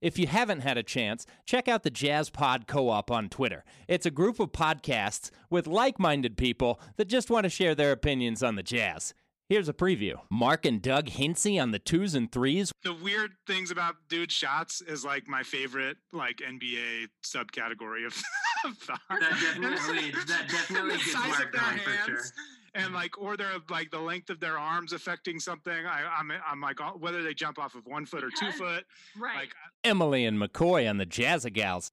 If you haven't had a chance, check out the Jazz Pod Co op on Twitter. It's a group of podcasts with like minded people that just want to share their opinions on the Jazz. Here's a preview. Mark and Doug Hinsey on the twos and threes. The weird things about dude shots is like my favorite like NBA subcategory of, of thought. That definitely, that definitely The gets size Mark going for sure. Hands. And like, or they're like the length of their arms affecting something. I, I'm, I'm like, oh, whether they jump off of one foot or two foot. Right. Like, uh Emily and McCoy on the Jazzy Gals.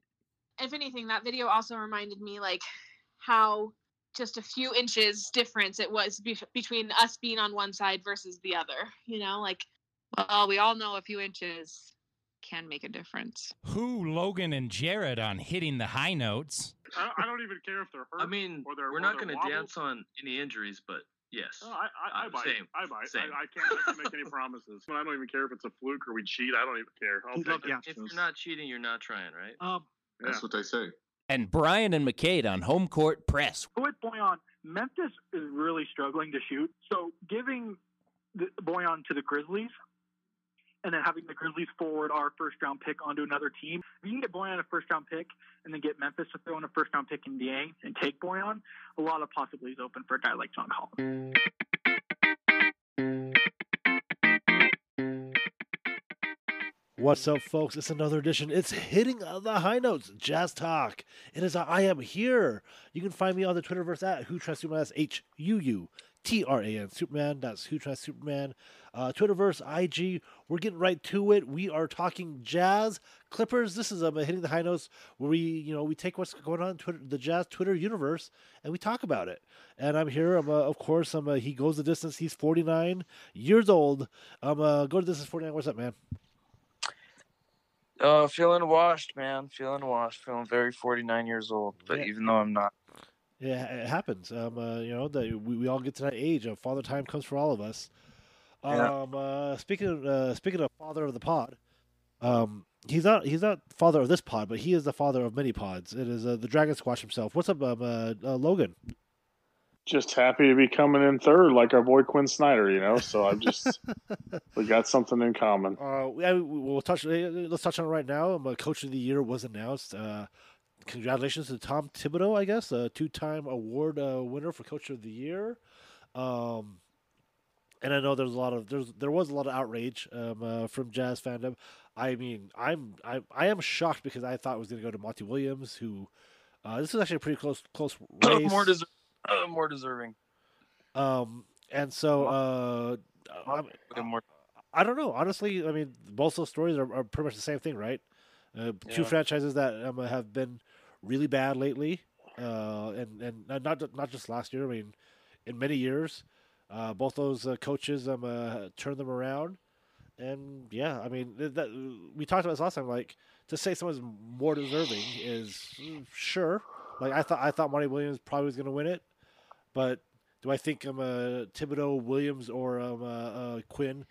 if anything, that video also reminded me like how just a few inches difference it was be- between us being on one side versus the other. You know, like Well, we all know a few inches can make a difference. Huu, Logan, and Jared on hitting the high notes. I, I don't even care if they're hurt. I mean, or they're, we're not going to dance on any injuries, but yes. Oh, I, I, I Uh, bite. same, I bite. same. I, I can't. I can't make any promises. I don't even care if it's a fluke or we cheat. I don't even care. I'll take yeah. it. if you're not cheating, you're not trying, right? Um, That's what they say. And Brian and McCade on home court press. with Bojan, Memphis is really struggling to shoot. So giving the Bojan to the Grizzlies and then having the Grizzlies forward our first round pick onto another team. If you can get Bojan a first round pick and then get Memphis to throw in a first round pick in the A and take Bojan, a lot of possibilities open for a guy like John Collins. What's up, folks? It's another edition. It's hitting the high notes, Jazz Talk. It is. I am here. You can find me on the Twitterverse at Who Trust Superman. That's H U U T R A N Superman. That's Who Superman. Uh, Twitterverse, IG. We're getting right to it. We are talking Jazz Clippers. This is um, hitting the high notes where we, you know, we take what's going on in Twitter, the Jazz Twitter universe, and we talk about it. And I'm here. I'm, uh, of course, I'm. Uh, he goes the distance. He's 49 years old. I'm. Uh, go to distance 49. What's up, man? Uh, feeling washed, man. Feeling washed. Feeling very 49 years old. But Yeah. even though I'm not. Yeah, it happens. Um, uh, you know, that we, we all get to that age. Of father time comes for all of us. Yeah. Um, uh, speaking of, uh, speaking of father of the pod, um, he's not he's not father of this pod, but he is the father of many pods. It is uh, the Dragon Squash himself. What's up, um, uh, uh, Logan? Just happy to be coming in third, like our boy Quin Snyder. You know, so I'm just we got something in common. Uh, we, I- we'll touch. uh, Let's touch on it right now. Um, uh, Coach of the Year was announced. Uh, congratulations to Tom Thibodeau, I guess, a two-time award uh, winner for Coach of the Year. Um, and I know there's a lot of there's there was a lot of outrage um, uh, from Jazz fandom. I mean, I'm I I am shocked because I thought it was going to go to Monty Williams, who uh, this is actually a pretty close close race. more, deser- uh, more deserving. um, and so uh, I'm, I don't know. Honestly, I mean, both those stories are, are pretty much the same thing, right? Uh, Two franchises that um, have been really bad lately, uh, and and not not just last year. I mean, in many years, uh, both those uh, coaches um uh, turned them around, and yeah, I mean that we talked about this last time. Like to say someone's more deserving is sure. Like I thought, I thought Monty Williams probably was going to win it, but do I think um uh, Thibodeau, Williams, or um uh, uh, Quin?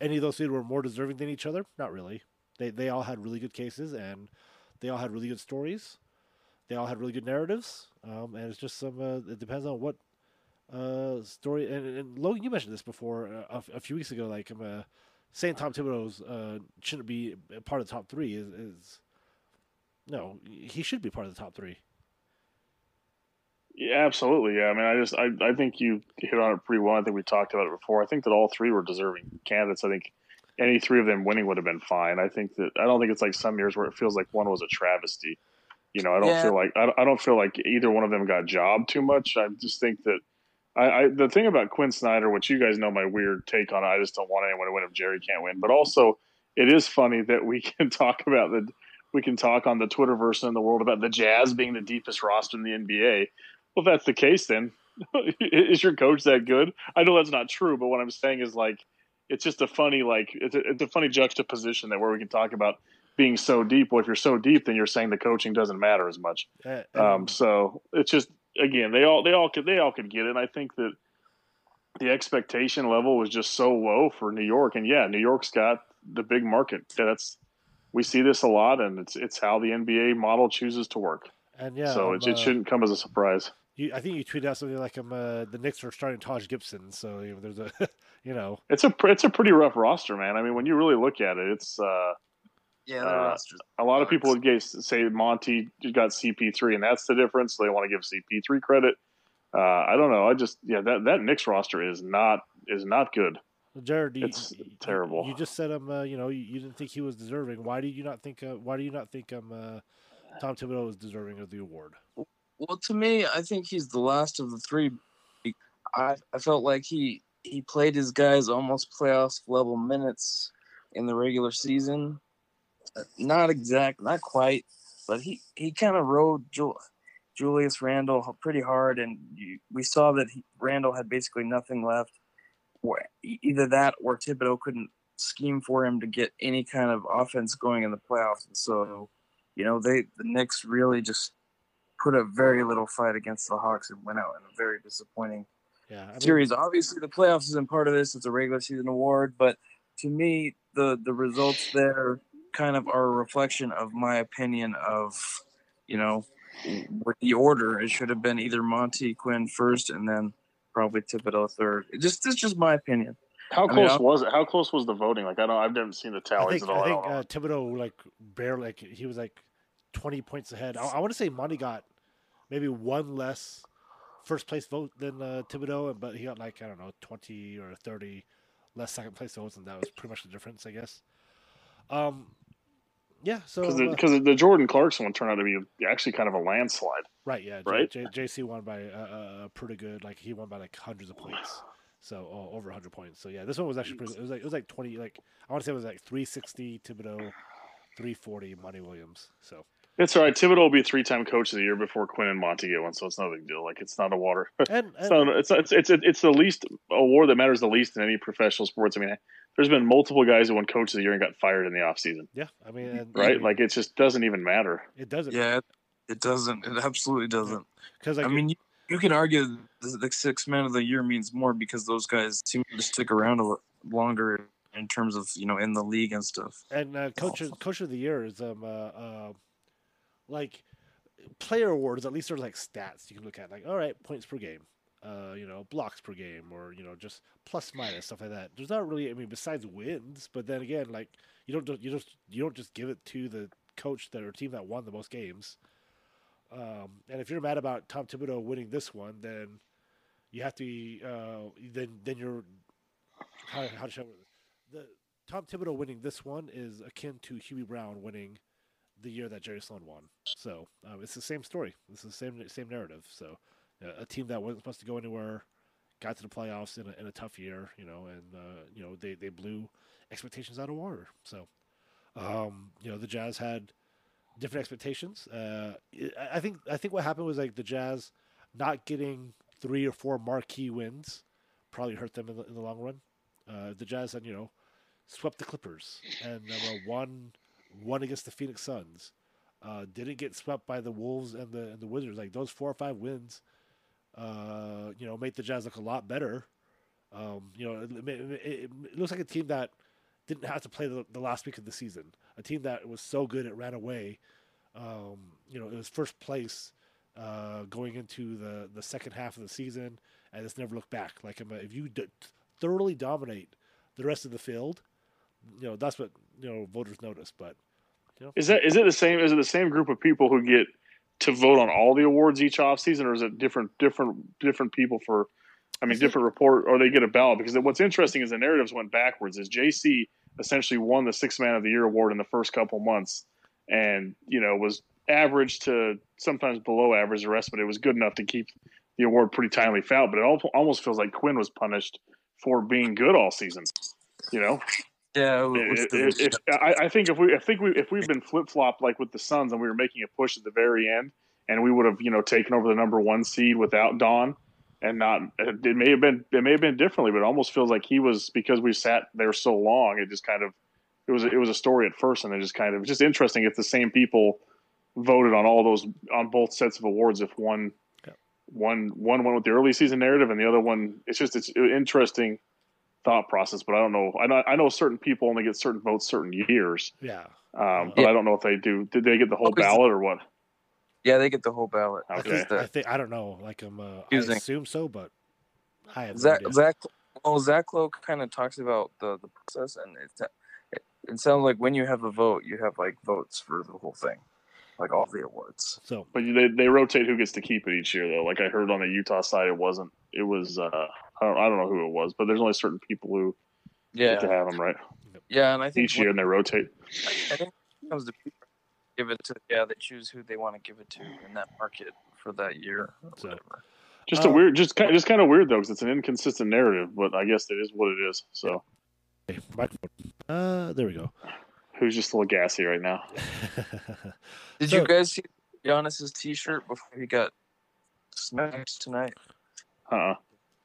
any of those three were more deserving than each other? Not really. They they all had really good cases and they all had really good stories. They all had really good narratives. Um, and it's just some. Uh, it depends on what uh, story. And, and Logan, you mentioned this before uh, a, a few weeks ago. Like, I'm uh, saying Tom Thibodeau's uh, shouldn't be part of the top three is, is no, he should be part of the top three. Yeah, absolutely. Yeah, I mean, I just I, I think you hit on it pretty well. I think we talked about it before. I think that all three were deserving candidates. I think any three of them winning would have been fine. I think that I don't think it's like some years where it feels like one was a travesty. You know, I don't Yeah. feel like I, I don't feel like either one of them got jobbed too much. I just think that I, I the thing about Quin Snyder, which you guys know my weird take on it, I just don't want anyone to win if Jerry can't win. But also, it is funny that we can talk about the we can talk on the Twitterverse and in the world about the Jazz being the deepest roster in the NBA. Well, if that's the case, then is your coach that good? I know that's not true, but what I'm saying is like it's just a funny like it's a, it's a funny juxtaposition that where we can talk about being so deep. Well, if you're so deep, then you're saying the coaching doesn't matter as much. Uh, Um, so it's just again they all they all could they all could get it. And I think that the expectation level was just so low for New York, and yeah, New York's got the big market. That's we see this a lot, and it's it's how the NBA model chooses to work. And yeah, so um, it, it uh, shouldn't come as a surprise. You, I think you tweeted out something like, "Um, uh, the Knicks are starting Taj Gibson." So you know, there's a, you know, It's a it's a pretty rough roster, man. I mean, when you really look at it, it's uh, Yeah, Uh, A lot of people would get, say Monty got CP3, and that's the difference. So they want to give CP3 credit. Uh, I don't know. I just yeah, that that Knicks roster is not is not good. Jared, you, It's you- terrible. You just said him. Uh, you know, you, you didn't think he was deserving. Why do you not think? Uh, why do you not think um, uh, Tom Thibodeau is deserving of the award? Well, to me, I think he's the last of the three. I I felt like he he played his guys almost playoff level minutes in the regular season. Uh, Not exact, not quite, but he he kind of rode Ju- Julius Randle pretty hard, and you, we saw that he, Randle had basically nothing left. Or either that or Thibodeau couldn't scheme for him to get any kind of offense going in the playoffs, and so you know they the Knicks really just put up very little fight against the Hawks and went out in a very disappointing Yeah, I mean, series. Obviously, the playoffs isn't part of this; it's a regular season award. But to me, the the results there kind of are a reflection of my opinion of, you know, with the order. It should have been either Monty Quin first, and then probably Thibodeau third. It just it's just my opinion. How I close I'll- was it? How close was the voting? Like I don't, I've never seen the I tallies think at all. I I think uh, Thibodeau like barely like he was like twenty points ahead. I, I want to say Monty got maybe one less first place vote than uh, Thibodeau, but he got like I don't know twenty or thirty less second place votes, and that was pretty much the difference, I guess. Um, yeah. So because uh, the Jordan Clarkson one turned out to be actually kind of a landslide. Right, yeah, Right? J- JC won by uh, uh, pretty good. Like he won by like hundreds of points, so oh, over hundred points. So yeah, this one was actually pretty. It was like it was like twenty. Like I want to say it was like three sixty Thibodeau, three forty Monty Williams. So It's all right. Thibodeau will be three time coach of the year before Quin and Monty get one, so it's no big deal. Like it's not a water. and, it's, and not, it's, it's it's it's the least award that matters the least in any professional sports. I mean, there's been multiple guys who won coach of the year and got fired in the off season. yeah, I mean, and, Right? Like it just doesn't even matter. it doesn't. Yeah, it, it doesn't. It absolutely doesn't. because like I mean, you, you can argue the, the six man of the year means more because those guys seem to stick around a lot longer in terms of you know in the league and stuff. and uh, coach of, coach of the year is um uh, uh like player awards. At least there's like stats you can look at. Like all right, points per game. Uh, you know, blocks per game, or you know, just plus minus stuff like that. There's not really, I mean, besides wins, but then again, like you don't you just you don't just give it to the coach that or team that won the most games. Um, and if you're mad about Tom Thibodeau winning this one, then you have to uh, then then you're how how should? The Tom Thibodeau winning this one is akin to Hubie Brown winning the year that Jerry Sloan won. So um, it's the same story. It's the same same narrative. So a team that wasn't supposed to go anywhere got to the playoffs in a, in a tough year, you know, and uh, you know they, they blew expectations out of water. So um, you know the Jazz had different expectations. Uh, I- think I think what happened was like the Jazz not getting three or four marquee wins probably hurt them in the, in the long run. Uh, the Jazz had you know swept the Clippers and uh, won against the Phoenix Suns. Uh, didn't get swept by the Wolves and the and the Wizards. Like those four or five wins, uh, you know, made the Jazz look a lot better. Um, you know, it, it, it, looks like a team that didn't have to play the, the last week of the season. A team that was so good it ran away. Um, you know, it was first place uh, going into the, the second half of the season, and it's never looked back. Like if you d- thoroughly dominate the rest of the field, you know that's what you know voters notice. But you know, Is that is it the same? Is it the same group of people who get to vote on all the awards each off season, or is it different different different people for? I mean, I think- different report, or they get a ballot because what's interesting is the narratives went backwards. Is JC essentially won the Sixth Man of the Year award in the first couple months, and you know was average to sometimes below average the rest, but it was good enough to keep the award pretty timely fouled. But it al- almost feels like Quin was punished for being good all season. You know, Yeah, it was it- the- it- I, I think if we, I think we, if we've been flip flopped like with the Suns and we were making a push at the very end, and we would have, you know, taken over the number one seed without Don, and not, it may have been, it may have been differently, but it almost feels like he was because we sat there so long. It just kind of, it was, it was a story at first, and it just kind of, it's just interesting if the same people voted on all those on both sets of awards. If one, Yeah. one, one went with the early season narrative, and the other one, it's just it's interesting thought process, but I don't know. I know I know certain people only get certain votes certain years, yeah, um, but I don't know if they do. Did they get the whole Because- ballot or what? yeah, they get the whole ballot. I Okay. think I think I don't know. Like I'm, uh, I assume so, but I have no Zach, idea. Zach, well, Zach Lowe kind of talks about the, the process, and it's, it, it sounds like when you have a vote, you have like votes for the whole thing, like all the awards. So, but they they rotate who gets to keep it each year though. Like I heard on the Utah side, it wasn't. It was uh, I don't I don't know who it was, but there's only certain people who Yeah, get to have them right yeah, and I think each year, and they rotate. I think when it comes to people, give it to yeah, they choose who they want to give it to in that market for that year. Or So- whatever. Just a Uh, weird, just kind, just kind of weird though, because it's an inconsistent narrative. But I guess it is what it is. So okay, microphone. Uh, there we go. who's just a little gassy right now? Did So- you guys see Giannis's T-shirt before he got smacked tonight? Uh,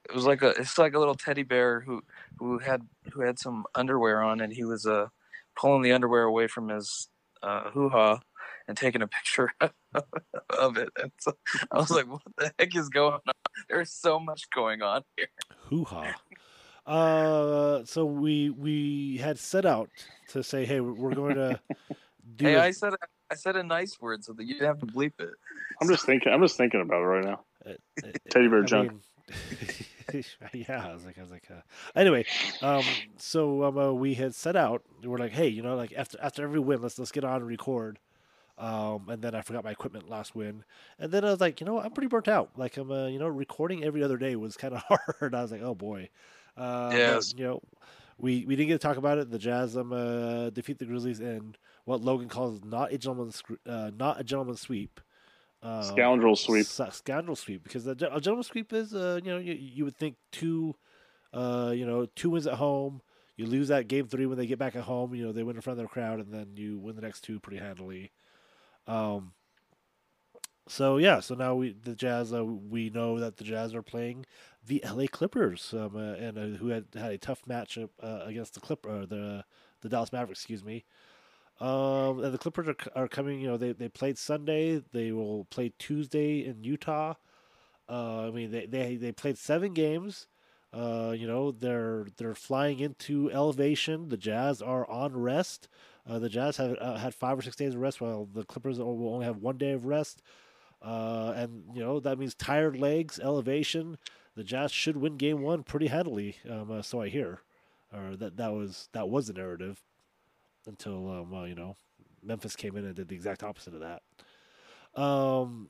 It was like a it's like a little teddy bear who who had who had some underwear on and he was uh pulling the underwear away from his uh hoo ha and taking a picture of it. And so I was like, what the heck is going on? There's so much going on here. Hoo ha. Uh, so we we had set out to say, hey, we're going to do. Hey, a- I said I said a nice word so that you didn't have to bleep it. I'm just thinking. I'm just thinking about it right now. uh, Teddy bear I junk. mean, yeah, I was like, I was like, uh, anyway, um, so um, uh, we had set out. We're like, hey, you know, like after after every win, let's let's get on and record. Um, and then I forgot my equipment last win, and then I was like, you know, what, I'm pretty burnt out. Like I'm, uh, you know, recording every other day was kind of hard. I was like, oh boy, uh, but, you know, we we didn't get to talk about it. The Jazz um uh, defeat the Grizzlies in what Logan calls not a gentleman's uh, not a gentleman's sweep. Uh, Scoundrel sweep. scoundrel sweep because the, a gentleman's sweep is uh you know you, you would think two uh you know two wins at home. You lose that game three when they get back at home you know they win in front of their crowd and then you win the next two pretty handily. Um so yeah so now we the jazz uh, we know that the jazz are playing the la clippers um, uh, and uh, who had had a tough matchup uh, against the clip uh, the the dallas mavericks excuse me um, and the Clippers are, are coming. You know, they, they played Sunday. They will play Tuesday in Utah. Uh, I mean, they, they they played seven games. Uh, you know, they're they're flying into elevation. The Jazz are on rest. Uh, the Jazz have uh, had five or six days of rest, while the Clippers will only have one day of rest. Uh, and you know that means tired legs, elevation. The Jazz should win Game One pretty handily. Um, uh, so I hear, or that that was that was the narrative until um, well, you know Memphis came in and did the exact opposite of that. Um,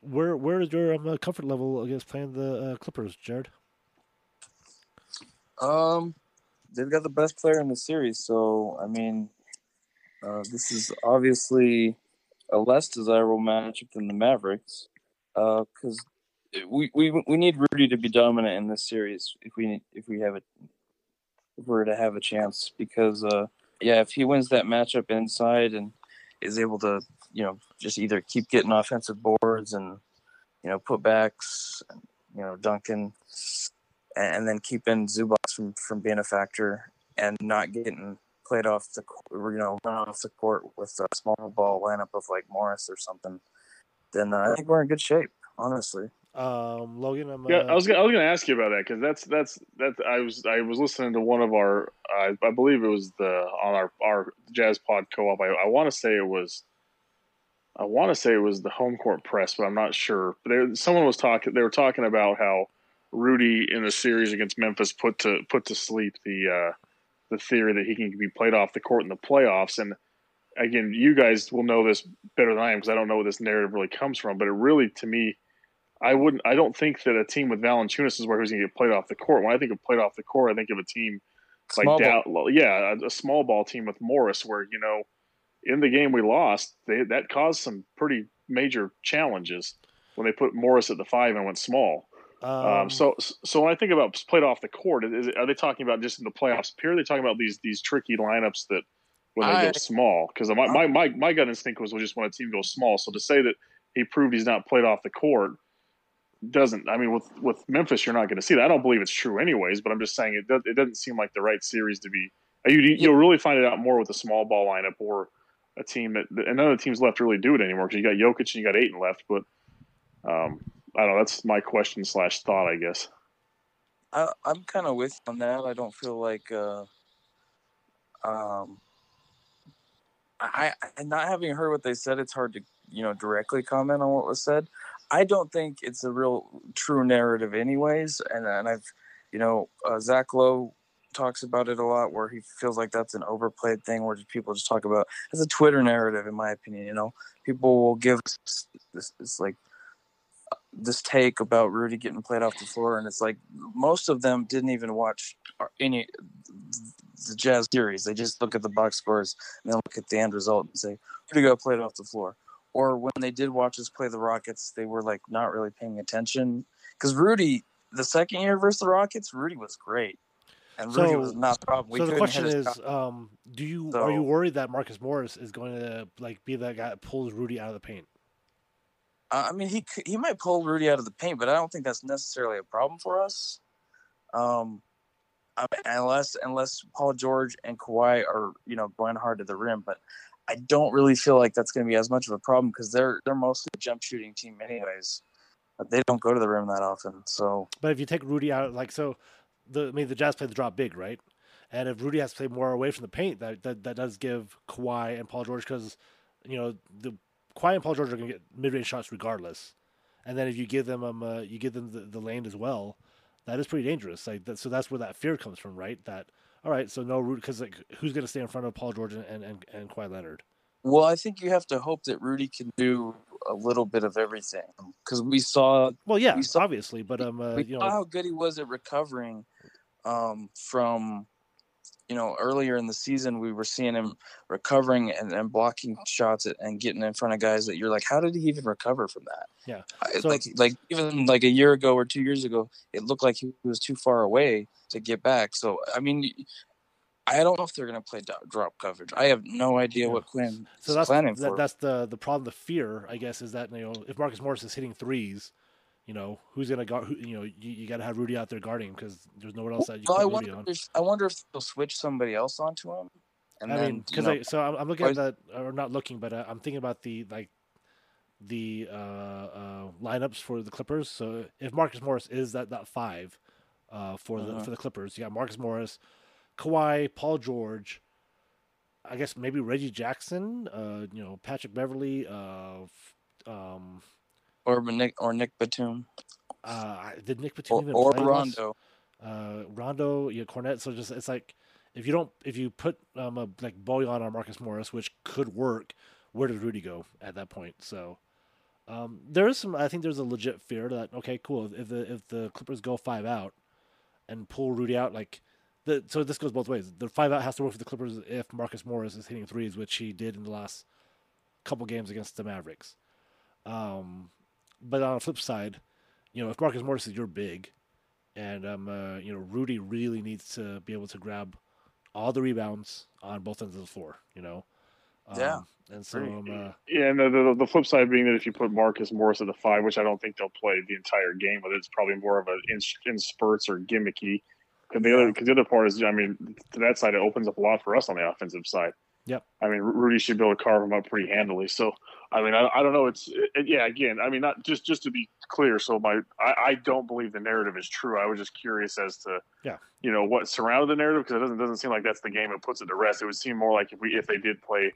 where where is your um, uh, comfort level against playing the uh, Clippers, Jared? Um, they've got the best player in the series, so I mean, uh, this is obviously a less desirable matchup than the Mavericks, because we, we we need Rudy to be dominant in this series if we if we have it if we're to have a chance. Because uh, yeah, if he wins that matchup inside and is able to you know just either keep getting offensive boards and you know putbacks, you know Duncan and, then keeping Zubac from, from being a factor and not getting played off the you know run off the court with a small ball lineup of like Morris or something, then uh, I think we're in good shape. Honestly, Um, Logan, I'm, uh, Yeah, I was gonna, I was going to ask you about that because that's that's that I was I was listening to one of our I I believe it was the on our our Jazz Pod co-op. I, I want to say it was I want to say it was the home court press, but I'm not sure. But there, someone was talking. They were talking about how Rudy in the series against Memphis put to put to sleep the uh, the theory that he can be played off the court in the playoffs. And again, you guys will know this better than I am because I don't know where this narrative really comes from. But it really, to me, I wouldn't. I don't think that a team with Valanciunas is where he's going to get played off the court. When I think of played off the court, I think of a team like Small Dow, yeah, a, a small ball team with Morris, where you know, in the game we lost, they, that caused some pretty major challenges when they put Morris at the five and went small. Um, um, so, so when I think about played off the court, is it, are they talking about just in the playoffs? Pure? Are they talking about these these tricky lineups that when they I- go small? Because my, my my my gut instinct was, was just when a team goes small. So to say that he proved he's not played off the court doesn't. I mean, with with Memphis, you're not going to see that. I don't believe it's true, anyways. But I'm just saying it. does- It doesn't seem like the right series to be. You you'll really find it out more with a small ball lineup or a team that and none of the teams left really do it anymore because you got Jokic and you got Ayton left. But um, I don't know. That's my question slash thought, I guess. I, I'm kind of with on that. I don't feel like, uh, um, I, I not having heard what they said, it's hard to you know directly comment on what was said. I don't think it's a real true narrative, anyways. And and I've, you know, uh, Zach Lowe talks about it a lot, where he feels like that's an overplayed thing, where people just talk about it's a Twitter narrative, in my opinion. You know, people will give this, this, like this take about Rudy getting played off the floor, and it's like most of them didn't even watch any the Jazz series. They just look at the box scores and then look at the end result and say Rudy got played off the floor. Or when they did watch us play the Rockets, they were like not really paying attention because Rudy, the second year versus the Rockets, Rudy was great, and Rudy So- was not the problem. We so the question is, um, do you are you worried that Marcus Morris is going to like be that guy that pulls Rudy out of the paint? Uh, I mean, he he might pull Rudy out of the paint, but I don't think that's necessarily a problem for us. Um, I mean, unless unless Paul George and Kawhi are you know going hard to the rim, but I don't really feel like that's going to be as much of a problem because they're they're mostly a jump shooting team anyways. But they don't go to the rim that often, so But if you take Rudy out, like so, the I mean the Jazz play the drop big, right? And if Rudy has to play more away from the paint, that that, that does give Kawhi and Paul George because you know the Kawhi and Paul George are going to get mid range shots regardless. And then if you give them um uh, you give them the, the lane as well, that is pretty dangerous. Like that, so that's where that fear comes from, right? That all right, so no Rudy because like who's going to stay in front of Paul George and and, and, Kawhi Leonard? Well, I think you have to hope that Rudy can do a little bit of everything because we saw. Well, yeah, we saw, obviously, but um, uh, we you saw know, how good he was at recovering um, from. You know, earlier in the season, we were seeing him recovering and, and blocking shots and getting in front of guys that you're like, how did he even recover from that? yeah. I, So- like, like even like a year ago or two years ago, it looked like he was too far away to get back. So, I mean, I don't know if they're going to play drop coverage. I have no idea what Quin So is that's planning that, for. that's the the problem. The fear, I guess, is that you know if Marcus Morris is hitting threes, you know who's gonna guard? Who, you know you, you got to have Rudy out there guarding because there's no one else that you Well, I can Rudy wonder on. if I wonder if they'll switch somebody else onto him. And I then, mean, because I so I'm, I'm looking at that or not looking, but uh, I'm thinking about the like the uh, uh, lineups for the Clippers. So if Marcus Morris is that that five uh, for the Uh-huh. for the Clippers, you got Marcus Morris, Kawhi, Paul George. I guess maybe Reggie Jackson, uh, you know Patrick Beverley, uh, um, or Nick or Nick Batum uh, did Nick Batum or, even or Rondo. uh, Rondo, yeah, Cornette. So just it's like if you don't if you put um a, like Bojan on Marcus Morris, which could work, where does Rudy go at that point? So um, there is some. I think there's a legit fear that okay, cool. If the if the Clippers go five out and pull Rudy out, like the so this goes both ways. The five out has to work for the Clippers if Marcus Morris is hitting threes, which he did in the last couple games against the Mavericks. Um, but on the flip side, you know, if Marcus Morris is your big, and um, uh, you know, Rudy really needs to be able to grab all the rebounds on both ends of the floor. You know, Yeah. Um, and so um, uh, Yeah, and the, the the flip side being that if you put Marcus Morris at the five, which I don't think they'll play the entire game, but it's probably more of an in, in spurts or gimmicky. Because the other, because the other part is, I mean, to that side, it opens up a lot for us on the offensive side. Yep. I mean, Rudy should be able to carve him up pretty handily. So, I mean, I, I don't know. It's it, yeah. Again, I mean, not just just to be clear. So my, I, I don't believe the narrative is true. I was just curious as to, Yeah. you know, what surrounded the narrative because it doesn't doesn't seem like that's the game that puts it to rest. It would seem more like if we if they did play,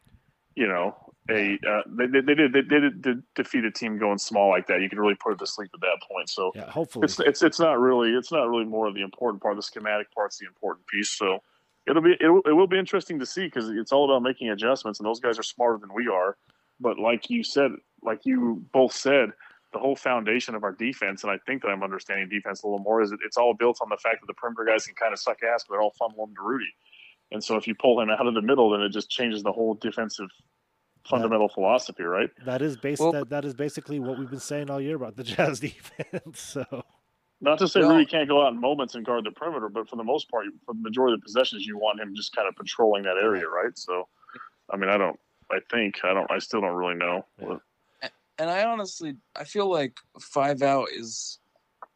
you know, a uh, they, they, they did they did de- defeat a team going small like that. You could really put it to sleep at that point. So yeah, hopefully, it's it's it's not really it's not really more of the important part. The schematic part's the important piece. So it'll be it will, it will be interesting to see because it's all about making adjustments, and those guys are smarter than we are. But like you said, like you both said, the whole foundation of our defense, and I think that I'm understanding defense a little more, is that it's all built on the fact that the perimeter guys can kind of suck ass, but they're all funneling to Rudy. And so if you pull him out of the middle, then it just changes the whole defensive fundamental philosophy, right? that is base Well- that, that is basically what we've been saying all year about the Jazz defense. So Not to say Well- Rudy can't go out in moments and guard the perimeter, but for the most part, for the majority of the possessions, you want him just kind of patrolling that area, right? So, I mean, I don't, I think, I don't, I still don't really know. Yeah. And I honestly, I feel like five out is.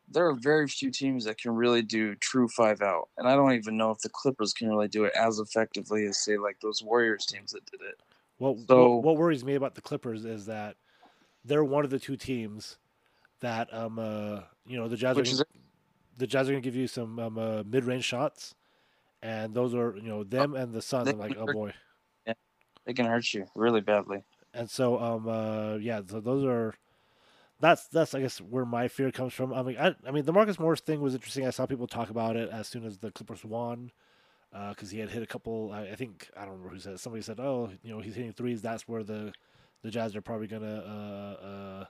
There are very few teams that can really do true five out, and I don't even know if the Clippers can really do it as effectively as say like those Warriors teams that did it. what, So- what what worries me about the Clippers is that they're one of the two teams that um uh you know the Jazz are Which gonna, the Jazz are going to give you some um, uh, mid range shots, and those are you know them and the they I'm like oh boy. They can hurt you really badly. And so, um, uh, yeah, so those are, that's that's I guess where my fear comes from. I mean, I, I mean, the Marcus Morris thing was interesting. I saw people talk about it as soon as the Clippers won. because he had hit a couple. I, I think I don't remember who said. it. Somebody said, "Oh, you know, he's hitting threes. That's where the the Jazz are probably gonna." Uh, uh,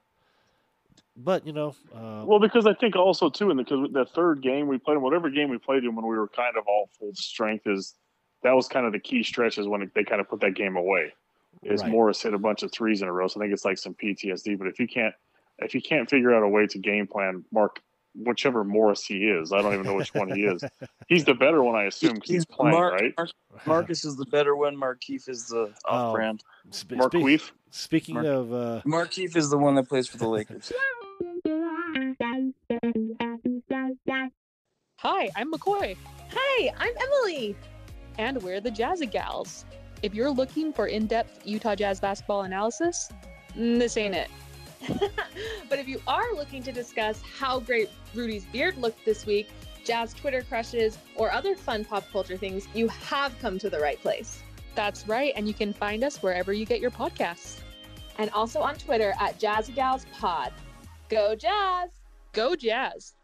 but you know, uh, Well, because I think also too, in the, cause the third game we played, whatever game we played in when we were kind of all full strength is that was kind of the key stretches when they kind of put that game away. Is Right. Morris hit a bunch of threes in a row, so I think it's like some PTSD. But if you can't, if you can't figure out a way to game plan, Mark, whichever Morris he is, I don't even know which one he is. He's the better one, I assume, because he's playing, Mar- right? Mar- Marcus is the better one. Markieff is the Oh. off-brand. spe- Mark speak- Speaking Mark- of, uh, Markieff is the one that plays for the Lakers. Hi, I'm McCoy. Hi, I'm Emily. And we're the Jazzy Gals. If you're looking for in depth Utah Jazz basketball analysis, this ain't it. but if you are looking to discuss how great Rudy's beard looked this week, Jazz Twitter crushes, or other fun pop culture things, you have come to the right place. That's right, and you can find us wherever you get your podcasts. And also on Twitter at Jazzy Gals Pod. Go Jazz! Go Jazz!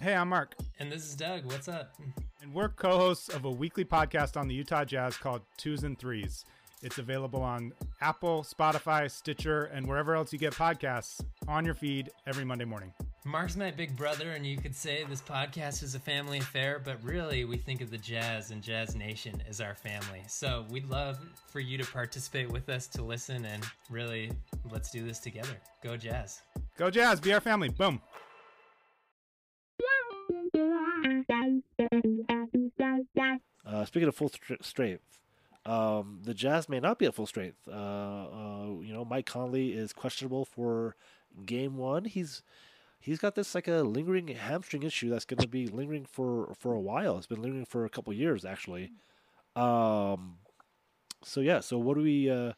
Hey, I'm Mark, And this is Doug. What's up? and we're co hosts of a weekly podcast on the Utah Jazz called Twos and Threes. It's available on Apple, Spotify, Stitcher, and wherever else you get podcasts on your feed every Monday morning. Mark's my big brother, and you could say this podcast is a family affair, but really, we think of the Jazz and Jazz Nation as our family. So we'd love for you to participate with us to listen, and really, let's do this together. Go Jazz. Go Jazz, be our family. Boom. Uh, speaking of full str- strength, um, the Jazz may not be at full strength. Uh, uh, you know, Mike Conley is questionable for game one. He's he's got this like a lingering hamstring issue that's going to be lingering for for a while. It's been lingering for a couple years actually. Um, so yeah. So what do we uh,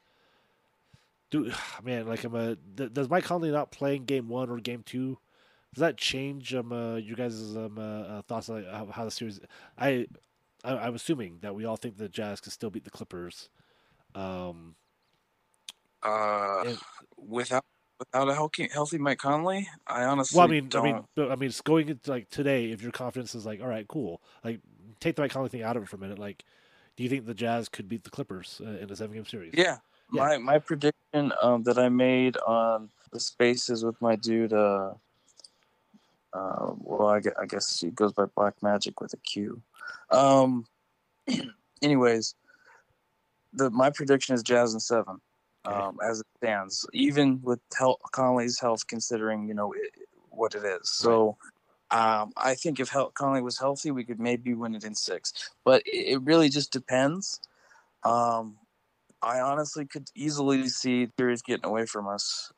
do? Man, like, I'm a, th- does Mike Conley not playing game one or game two? Does that change um uh, you guys' um uh, uh, thoughts on how, how the series? I, I I'm assuming that we all think the Jazz can still beat the Clippers. Um, Uh, and- without without a healthy, healthy Mike Conley, I honestly well, I mean, don't. I mean, I mean, it's going into like today. If your confidence is like, all right, cool, like take the Mike Conley thing out of it for a minute. Like, do you think the Jazz could beat the Clippers uh, in a seven game series? yeah, Yeah. my my prediction um, that I made on the spaces with my dude. Uh, uh, well, I, gue- I guess he goes by Black Magic with a Q. Um, anyways, the my prediction is Jazz and seven, um, as it stands, even with Hel- Conley's health, considering you know it, what it is. So. Um, I think if Hel- Conley was healthy, we could maybe win it in six. But it, it really just depends. Um, I honestly could easily see series getting away from us.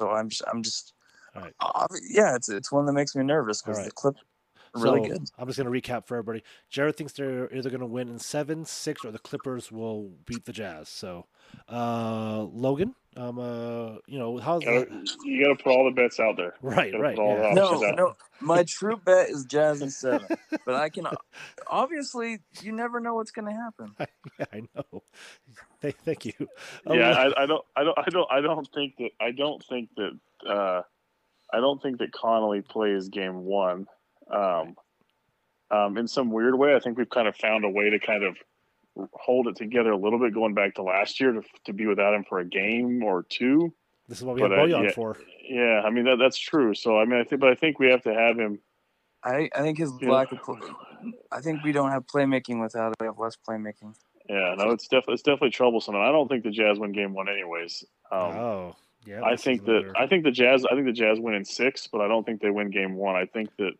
So I'm just, I'm just, right. uh, yeah, it's it's one that makes me nervous because All the clip really So, good. I'm just going to recap for everybody. Jared thinks they're either going to win in seven, six, or the Clippers will beat the Jazz. So, uh, Logan, um, uh, you know, how's Gotta- you got to put all the bets out there. Right, right, yeah. the No, out. no, my true bet is Jazz in seven, but I can obviously you never know what's going to happen. yeah, I know. Thank, thank you. yeah, Um, I, I don't, I don't, I don't, I don't think that, I don't think that, uh, I don't think that Conley plays game one. Um, um, in some weird way, I think we've kind of found a way to kind of hold it together a little bit, going back to last year to to be without him for a game or two. this is what we have But, uh, Bojan yeah. for. Yeah, I mean that that's true. So I mean, I think, but I think we have to have him. I I think his Yeah. lack of play, I think we don't have playmaking without it. We have less playmaking. Yeah, no, it's definitely it's definitely troublesome, and I don't think the Jazz win game one anyways. Um, oh, yeah. I think that another- I think the Jazz I think the Jazz win in six, but I don't think they win game one. I think that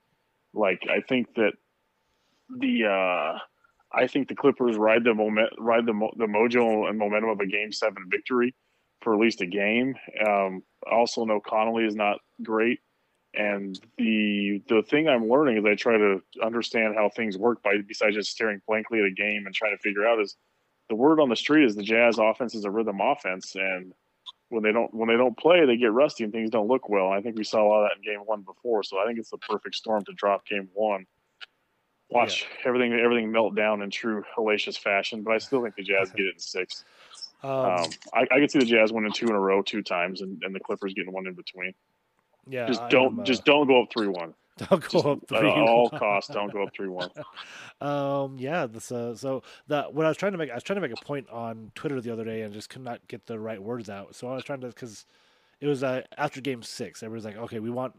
like I think that the uh I think the Clippers ride the moment ride the mo- the mojo and momentum of a game seven victory for at least a game. Um, also know Conley is not great, and the the thing I'm learning as I try to understand how things work by besides just staring blankly at a game and trying to figure out is the word on the street is the Jazz offense is a rhythm offense, and when they don't when they don't play, they get rusty and things don't look well. I think we saw a lot of that in game one before, so I think it's the perfect storm to drop game one. Watch everything everything melt down in true hellacious fashion, but I still think the Jazz get it in six. Um, Um, I, I could see the Jazz winning two in a row, two times, and, and the Clippers getting one in between. yeah, just I don't am, uh, just don't go up three one. Don't go up at three. all costs, don't go up three one. um, yeah. This, uh, so that what I was trying to make, I was trying to make a point on Twitter the other day and just could not get the right words out. So I was trying to because it was uh, after Game Six. Everybody's like, okay, we want,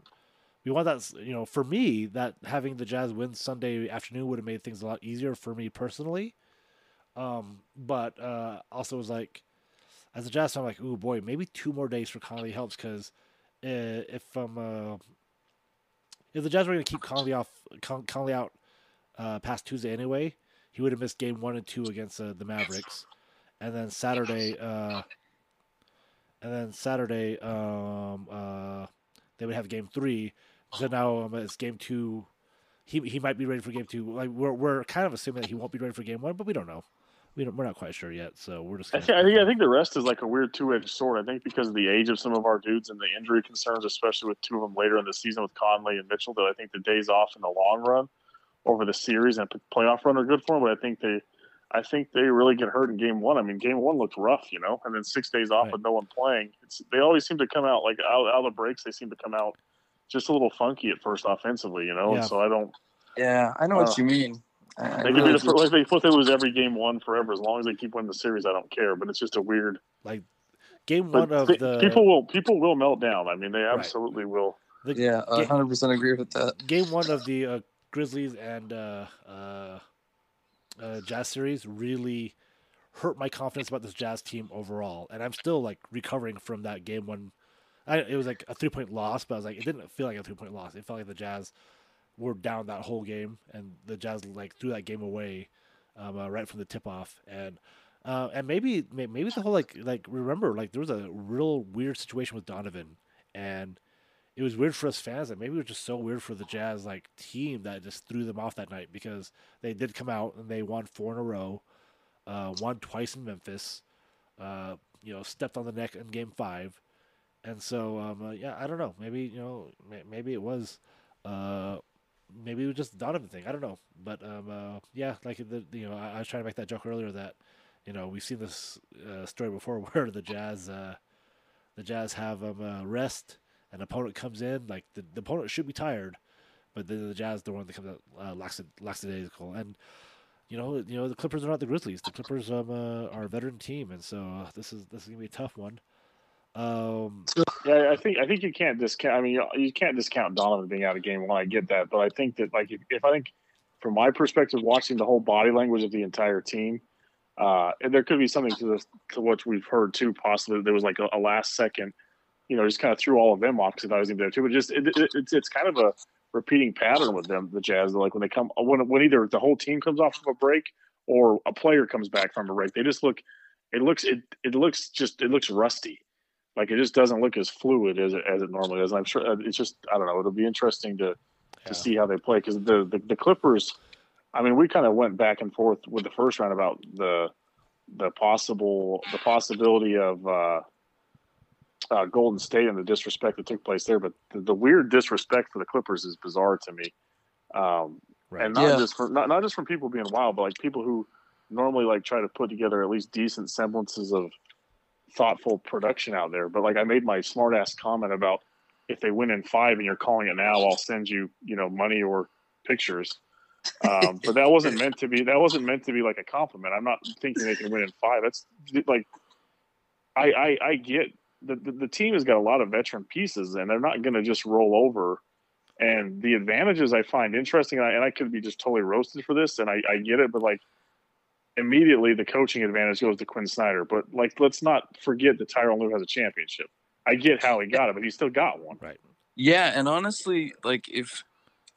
we want that. You know, for me, that having the Jazz win Sunday afternoon would have made things a lot easier for me personally. Um, but uh, also was like, as a Jazz fan, I'm like, oh boy, maybe two more days for Conley helps because uh, if I'm uh, if the Jazz were going to keep Conley off Con- Conley out uh, past Tuesday anyway, he would have missed game one and two against uh, the Mavericks, and then Saturday, uh, and then Saturday, um, uh, they would have game three. So now um, it's game two. He he might be ready for game two. Like we're we're kind of assuming that he won't be ready for game one, but we don't know. We don't, we're not quite sure yet. So we're just. I Gonna, think, I think I think the rest is like a weird two edged sword. I think because of the age of some of our dudes and the injury concerns, especially with two of them later in the season with Conley and Mitchell, that I think the days off in the long run over the series and playoff run are good for them. But I think they, I think they really get hurt in game one. I mean, game one looked rough, you know, and then six days off Right. with no one playing. It's, they always seem to come out like out, out of the breaks. They seem to come out just a little funky at first offensively, you know. Yeah. And so I don't. Yeah, I know what Uh, you mean. I- I They could really be the, do. like they if they lose every game one forever as long as they keep winning the series. I don't care, but it's just a weird. like game But one of pe- the people will people will melt down. I mean, they absolutely will. The Yeah, I 100% agree with that. game one of the uh, Grizzlies and uh, uh, uh, Jazz series really hurt my confidence about this Jazz team overall, and I'm still like recovering from that game one. I, it was like a three point loss, but I was like, it didn't feel like a three point loss. It felt like the Jazz were down that whole game, and the Jazz like threw that game away um, uh, right from the tip off, and. Uh, and maybe may- maybe the whole like like remember like there was a real weird situation with Donovan and it was weird for us fans and maybe it was just so weird for the Jazz like team that just threw them off that night because they did come out and they won four in a row, uh, won twice in Memphis, uh, you know, stepped on the neck in Game Five, and so um, uh, yeah, I don't know, maybe you know, may- maybe it was, uh, maybe it was just the Donovan thing, I don't know, but um, uh, yeah, like the you know, I, I was trying to make that joke earlier that you know we've seen this uh, story before where the Jazz uh, the Jazz have um, uh, rest an opponent comes in, like the, the opponent should be tired, but then the Jazz the one that comes out uh, lackadaisical. And you know, you know the Clippers are not the Grizzlies. The Clippers um, uh, are a veteran team, and so uh, this is this is gonna be a tough one. Um, Yeah, I think I think you can't discount. I mean, you, you can't discount Donovan being out of game one. I get that, but I think that like if, if I think from my perspective, watching the whole body language of the entire team, uh, and there could be something to this to what we've heard too. Possibly there was like a, a last second, you know, just kind of threw all of them off because I was in there too. But just it, it, it's it's kind of a repeating pattern with them, the Jazz. Like when they come when when either the whole team comes off of a break or a player comes back from a break, they just look. It looks it it looks just it looks rusty like it just doesn't look as fluid as it, as it normally is. And I'm sure uh, it's just I don't know. It'll be interesting to to see how they play because the, the the Clippers. I mean, we kind of went back and forth with the first round about the the possible the possibility of uh, uh, Golden State and the disrespect that took place there. But the, the weird disrespect for the Clippers is bizarre to me. Um, And not Yeah. just for not, not just from people being wild, but like people who normally like try to put together at least decent semblances of thoughtful production out there. But like I made my smart ass comment about if they win in five and you're calling it now, I'll send you, you know, money or pictures. Um, but that wasn't meant to be. That wasn't meant to be like a compliment. I'm not thinking they can win in five. That's like, I I, I get the, the the team has got a lot of veteran pieces, and they're not going to just roll over. And the advantages I find interesting, and I, and I could be just totally roasted for this, and I, I get it, but like immediately the coaching advantage goes to Quin Snyder. But like, let's not forget that Tyronn Lue has a championship. I get how he got it, but he still got one. Right. Yeah, and honestly, like if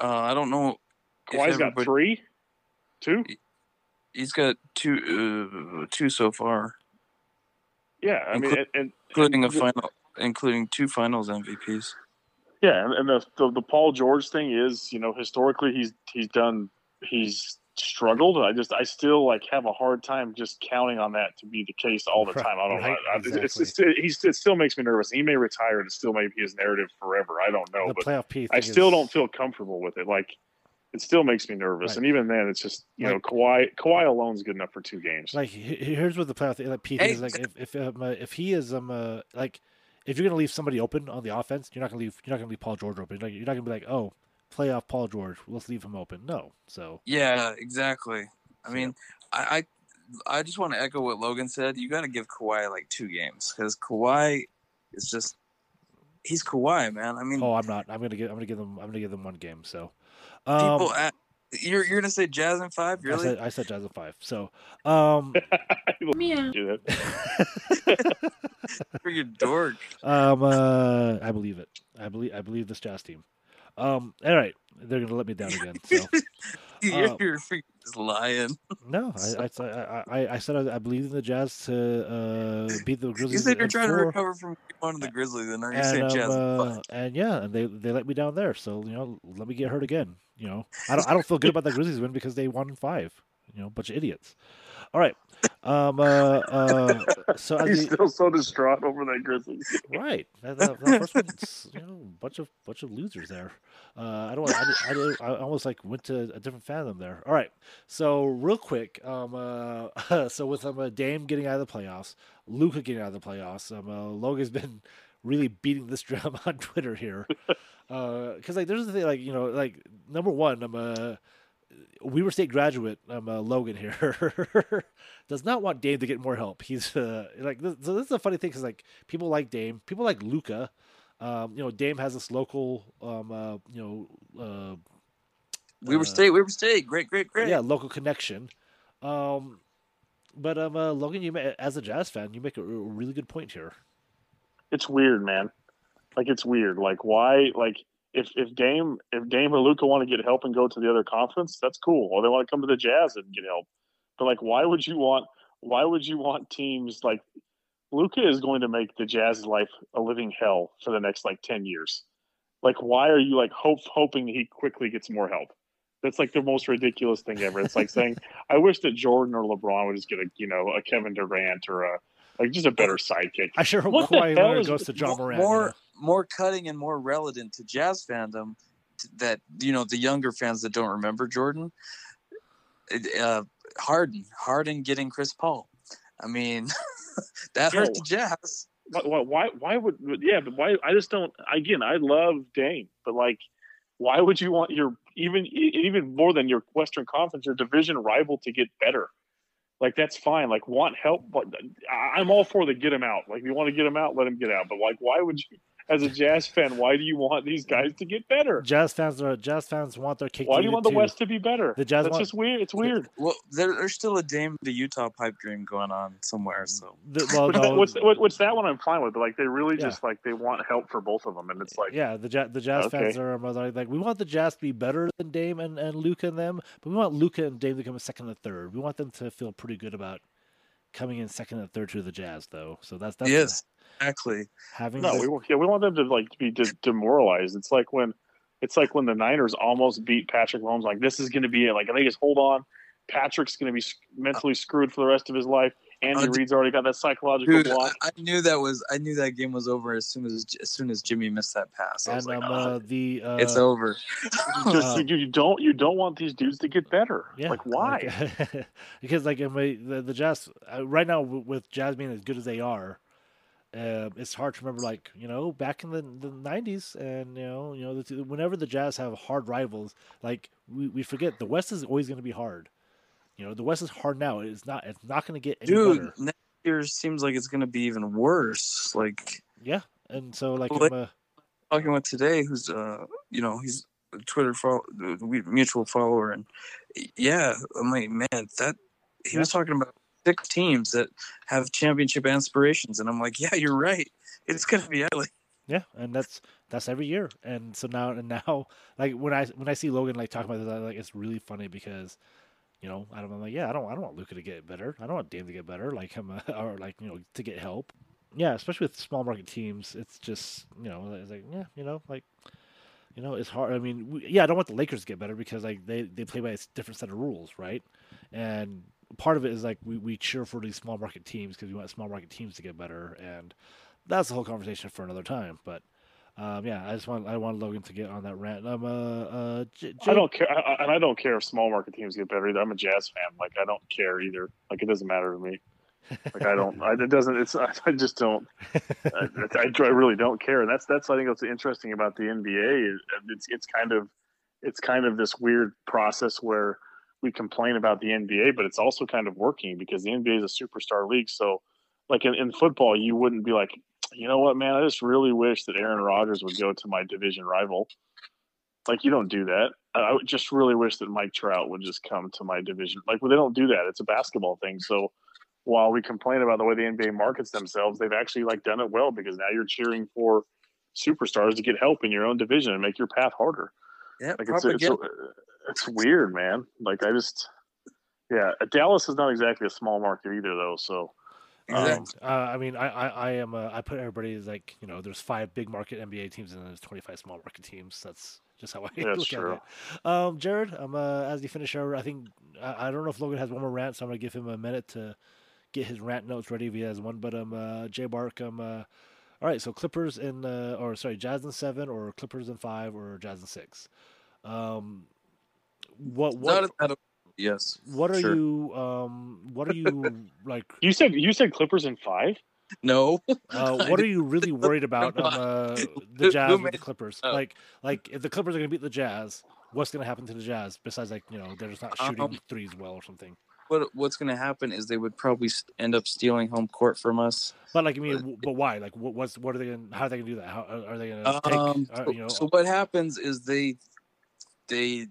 uh, I don't know, if Kawhi's got three, two. He's got two, uh, two so far, Yeah, I mean, and, and including a and the- final, including two Finals MVPs. Yeah, and, and the, the the Paul George thing is, you know, historically he's he's done he's struggled. I just I still like have a hard time just counting on that to be the case all the time. I don't right, know. I- It's, exactly. it's, he's, it still makes me nervous. He may retire and still may be his narrative forever. I don't know, The but playoff P I thing still is- don't feel comfortable with it. Like it still makes me nervous, Right. and even then, it's just you know Like- Kawhi alone is good enough for two games. Like he- he- here's what the playoff thing, like P thing is like if if um, uh, if he is um uh, like if you're gonna leave somebody open on the offense, you're not gonna leave you're not gonna leave Paul George open. Like you're not gonna be like oh playoff Paul George. Let's leave him open. No. So Yeah, exactly. I mean, I, I I just want to echo what Logan said. You got to give Kawhi like two games because Kawhi is just he's Kawhi, man. I mean, oh, I'm not. I'm gonna give. I'm gonna give them. I'm gonna give them one game. So people. um, At, you're you're gonna say Jazz in five? I Really? said I said Jazz at five. So um, Do You're dork. um, uh, I believe it. I believe I believe this Jazz team. Um, all right, they're gonna let me down again. So you're, Um, you're lying. no, I I, I, I, said I, I believe in the Jazz to uh, beat the Grizzlies. You said you're in trying to recover from one of the Grizzlies, and now you're and, saying um, Jazz. uh, and yeah, and they they let me down there. So you know, let me get hurt again. You know, I don't I don't feel good about the Grizzlies win because they won five. You know, bunch of idiots. All right. Um. Uh. uh so He's the- still so distraught over that Grizzlies. right. That, that, that first one's you know bunch of bunch of losers there. Uh, I don't. I, I, did- I almost like went to a different fathom there. All right. So real quick. Um. Uh. So with um, uh, Dame getting out of the playoffs, Luka getting out of the playoffs. Um. Uh, Logan's been really beating this drum on Twitter here. Because like there's the thing like you know like number one I'm a Weber State graduate I'm uh, Logan here does not want Dame to get more help. He's uh, like this, so this is a funny thing because like people like Dame, people like Luka. Um, you know Dame has this local um, uh, you know uh, Weber uh, State, Weber State, great, great, great. yeah local connection. Um, but um, uh, Logan, you ma- as a Jazz fan, you make a, a really good point here. It's weird, man. Like it's weird. Like why? Like if if Dame if Dame or Luka want to get help and go to the other conference, that's cool. Or they want to come to the Jazz and get help. But like, why would you want? Why would you want teams like Luka is going to make the Jazz's life a living hell for the next like ten years? Like, why are you like hope hoping he quickly gets more help? That's like the most ridiculous thing ever. It's like saying, I wish that Jordan or LeBron would just get a you know a Kevin Durant or a like just a better sidekick. I sure hope What Kawhi Leonard goes to Ja Morant. more more cutting and more relevant to jazz fandom that you know the younger fans that don't remember Jordan it, uh Harden Harden getting Chris Paul I mean that hurt the jazz why, why, why, why would, yeah, but why, I just don't, again, I love Dame, but like, why would you want your, even, e- even more than your Western Conference, your division rival to get better? Like, that's fine. Like, want help, but I'm all for the get him out. Like, you want to get him out, let him get out. But like, why would you, as a Jazz fan, why do you want these guys to get better? Jazz fans are Jazz fans want their cake. Why to do you want the too. West to be better? The Jazz That's want- just weird. It's weird. well there, there's still a Dame to Utah pipe dream going on somewhere so The- well, What's, no, that, what's, what- what's that one I'm fine with, but like they really Yeah. just like they want help for both of them, and it's like yeah, the Jazz, the Jazz Okay. fans are like, like we want the Jazz to be better than Dame and, and Luka and them, but we want Luka and Dame to come in second and third. We want them to feel pretty good about coming in second and third to the Jazz, though. So that's that's yes exactly having No, this- we want, yeah, we want them to like to be de- demoralized. It's like when it's like when the Niners almost beat Patrick Mahomes. Like this is going to be it. Like they just hold on. Patrick's going to be mentally screwed for the rest of his life. Andy Uh, Reid's already got that psychological Dude, block. I, I knew that was I knew that game was over as soon as as soon as Jimmy missed that pass. I was and like, um, "Oh, uh, the uh, it's over. You just you, you don't you don't want these dudes to get better. Yeah, like why? like- because like I mean, the the Jazz uh, right now with Jazz being as good as they are, uh, it's hard to remember like you know back in the the nineties and you know you know the, whenever the Jazz have hard rivals, like we, we forget the West is always going to be hard. You know the West is hard now. It's not. It's not going to get any Dude, better. next year seems like it's gonna be even worse. Like Yeah, and so like Well, I'm, uh, talking with today, who's uh, you know, he's a Twitter follow, mutual follower, and yeah, I'm like, man, that he was talking about six teams that have championship aspirations, and I'm like, yeah, you're right. It's gonna be ugly. Yeah, and that's that's every year. And so now and now, like when I when I see Logan like talking about this, I, like it's really funny because, you know, I don't, I'm like, yeah, I don't I don't want Luka to get better. I don't want Dame to get better. Like him or like you know to get help. Yeah, especially with small market teams, it's just you know it's like yeah, you know like. You know, it's hard. I mean, we, yeah, I don't want the Lakers to get better because like they, they play by a different set of rules, right? And part of it is like we, we cheer for these small market teams because we want small market teams to get better, and that's the whole conversation for another time. But um, yeah, I just want I want Logan to get on that rant. Um, uh, uh, J- I Jake- don't care, I, I- and I don't care if small market teams get better either. I'm a Jazz fan. Like I don't care either. Like it doesn't matter to me. Like I don't. I, it doesn't. It's. I, I just don't. I, I, I really don't care. And that's that's I think what's interesting about the NBA. It's it's kind of it's kind of this weird process where we complain about the NBA, but it's also kind of working because the NBA is a superstar league. So, like in, in football, you wouldn't be like, you know what, man, I just really wish that Aaron Rodgers would go to my division rival. Like, you don't do that. I just really wish that Mike Trout would just come to my division. Like, well, they don't do that. It's a basketball thing. So, while we complain about the way the NBA markets themselves, they've actually like done it well because now you're cheering for superstars to get help in your own division and make your path harder. Yeah, like it's, it's, it's weird, man. Like I just, yeah, Dallas is not exactly a small market either, though. So, um, uh, I mean, I, I, I am, uh, I put everybody as like, you know, there's five big market NBA teams and then there's 25 small market teams. That's just how I That's look true. at it. Um, Jared, um, uh, as you finish our, I think, I, I don't know if Logan has one more rant, so I'm gonna give him a minute to get his rant notes ready if he has one. But um, uh, Jay Bark, um, uh, all right, so Clippers in, uh, or sorry, Jazz in seven, or Clippers in five, or Jazz in six. Um, what what? Not a- yes. What are sure. you? Um, what are you like? You said you said Clippers in five. No. Uh, what are you really worried about? Um, uh, the Jazz with the Clippers. Oh. Like, like if the Clippers are going to beat the Jazz, what's going to happen to the Jazz? Besides, like you know, they're just not shooting Um, threes well or something. What what's going to happen is they would probably end up stealing home court from us. But like, I mean, w- but why? Like, what, what's what are they going? to How are they going to do that? How are they going to take? Um, uh, so, you know, so what happens is they they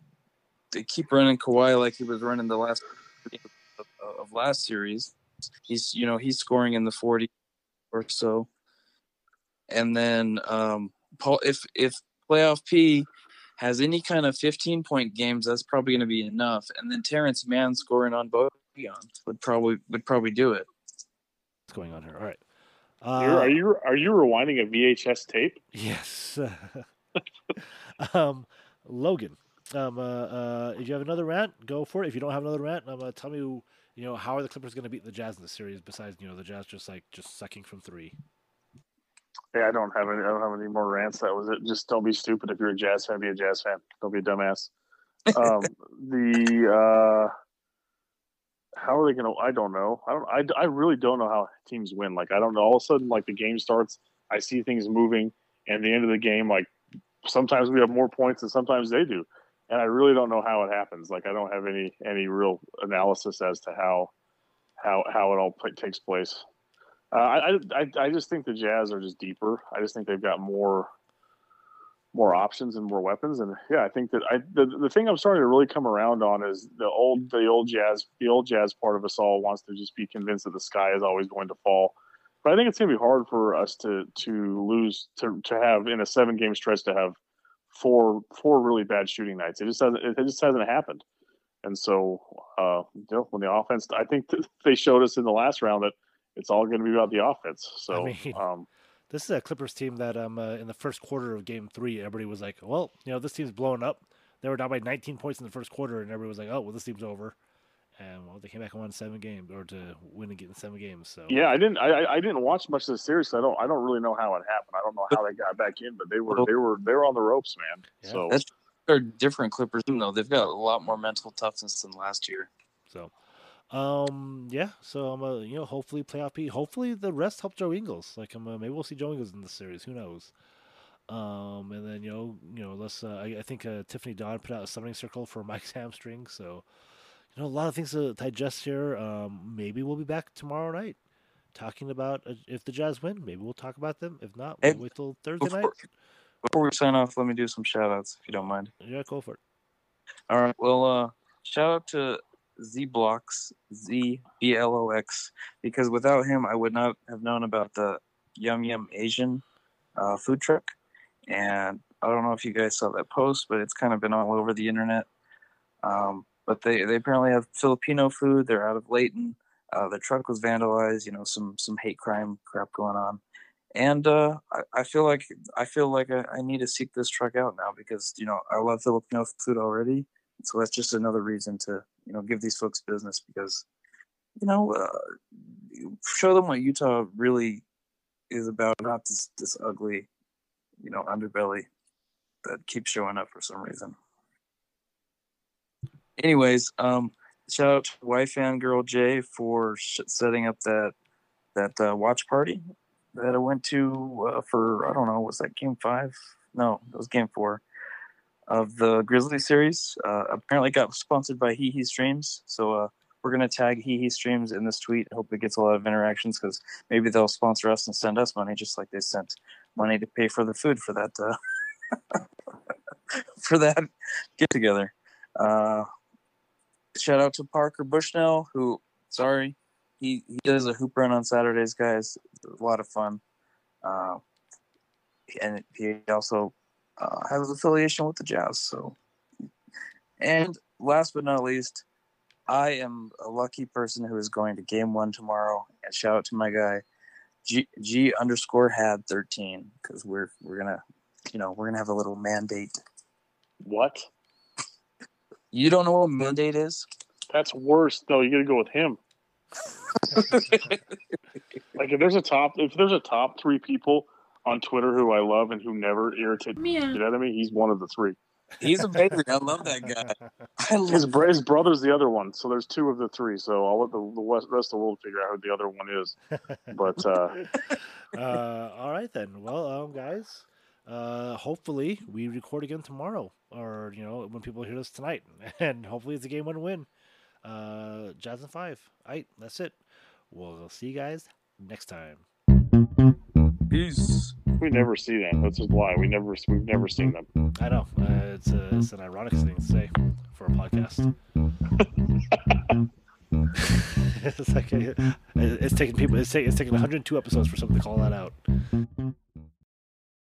they keep running Kawhi like he was running the last of, of last series. He's you know he's scoring in the forty or so, and then um, Paul if if playoff P has any kind of fifteen point games, that's probably going to be enough. And then Terance Mann scoring on both would probably would probably do it. what's going on here? All right. You're, Uh, are you are you rewinding a VHS tape? Yes. um, Logan, um, uh, uh, if you have another rant, go for it. If you don't have another rant, um, uh, tell me, you know, how are the Clippers going to beat the Jazz in the series? Besides, you know, the Jazz just like just sucking from three. Yeah, I don't have any. I don't have any more rants. That was it. Just don't be stupid. If you're a Jazz fan, be a Jazz fan. Don't be a dumbass. Um, the uh, how are they going to? I don't know. I don't. I, I really don't know how teams win. Like I don't know. All of a sudden, like the game starts, I see things moving, and the end of the game, like sometimes we have more points and sometimes they do, and I really don't know how it happens. Like I don't have any any real analysis as to how how how it all takes place. Uh, I, I I just think the Jazz are just deeper. I just think they've got more more options and more weapons. And yeah, I think that I the, the thing I'm starting to really come around on is the old the old Jazz the old Jazz part of us all wants to just be convinced that the sky is always going to fall. But I think it's going to be hard for us to to lose to to have in a seven game stretch to have four four really bad shooting nights. It just hasn't it just hasn't happened. And so, uh, you know, when the offense, I think they showed us in the last round that it's all going to be about the offense. So, I mean, um, this is a Clippers team that um uh, in the first quarter of Game Three, everybody was like, "Well, you know, this team's blowing up." They were down by 19 points in the first quarter, and everybody was like, "Oh, well, this team's over." And well, they came back and won seven games, or to win and get in seven games. So yeah, I didn't, I, I- I didn't watch much of the series. So I don't, I don't really know how it happened. I don't know how they got back in, but they were, they were, they were on the ropes, man. So That's they're different Clippers though. They've got a lot more mental toughness than last year. So, um, yeah. So I'm uh, you know, hopefully playoff P. Hopefully the rest help Joe Ingles. Like, um, uh, maybe we'll see Joe Ingles in the series. Who knows? Um, and then you know, you know, let's. Uh, I, I think uh, Tiffany Dodd put out a summoning circle for Mike's hamstring. So, you know, a lot of things to digest here. Um, maybe we'll be back tomorrow night talking about uh, if the Jazz win. Maybe we'll talk about them. If not, we'll Hey, wait till Thursday night. Before, before we sign off, let me do some shout outs if you don't mind. Yeah, go for it. All right. Well, uh, shout out to Z Blocks, Z B L O X, because without him, I would not have known about the Yum Yum Asian uh, food truck. And I don't know if you guys saw that post, but it's kind of been all over the internet. Um, but they, they apparently have Filipino food. They're out of Layton. Uh, the truck was vandalized. You know, some some hate crime crap going on. And uh, I, I feel like I feel like I, I need to seek this truck out now because you know I love Filipino food already. So that's just another reason to you know give these folks business because you know uh, show them what Utah really is about, not this this ugly you know underbelly that keeps showing up for some reason. Anyways, um, shout out to wife and girl Jay for setting up that that uh, watch party that I went to uh, for I don't know was that game five? No, it was game four. of the Grizzly series. Uh, apparently, got sponsored by Hee Hee Streams. So uh, we're gonna tag Hee Hee Streams in this tweet. Hope it gets a lot of interactions because maybe they'll sponsor us and send us money, just like they sent money to pay for the food for that uh, for that get together. Shout out to Parker Bushnell, who sorry, he he does a hoop run on Saturdays, guys. A lot of fun. Uh, and he also uh, has affiliation with the Jazz. So, and last but not least, I am a lucky person who is going to Game One tomorrow. And shout out to my guy, G, G underscore had thirteen, because we're we're gonna, you know, we're gonna have a little mandate. What? You don't know what mandate is? That's worse. No, you got to go with him. like if there's a top, if there's a top three people on Twitter who I love and who never irritate the Yeah. shit out of me, he's one of the three. He's amazing. I love that guy. I love His, bro- his brother's the other one, so there's two of the three. So I'll let the, the rest of the world figure out who the other one is. But uh, uh, all right then. Well, um, guys, uh, hopefully we record again tomorrow, or you know when people hear this tonight, and hopefully it's a game one win. Uh, Jazz and five. All right, that's it. We'll see you guys next time. Peace. we never see them. That's a lie. We never we've never seen them. I know uh, it's a, it's an ironic thing to say for a podcast. it's like uh, it's taking people. It's, ta- it's taking 102 episodes for someone to call that out.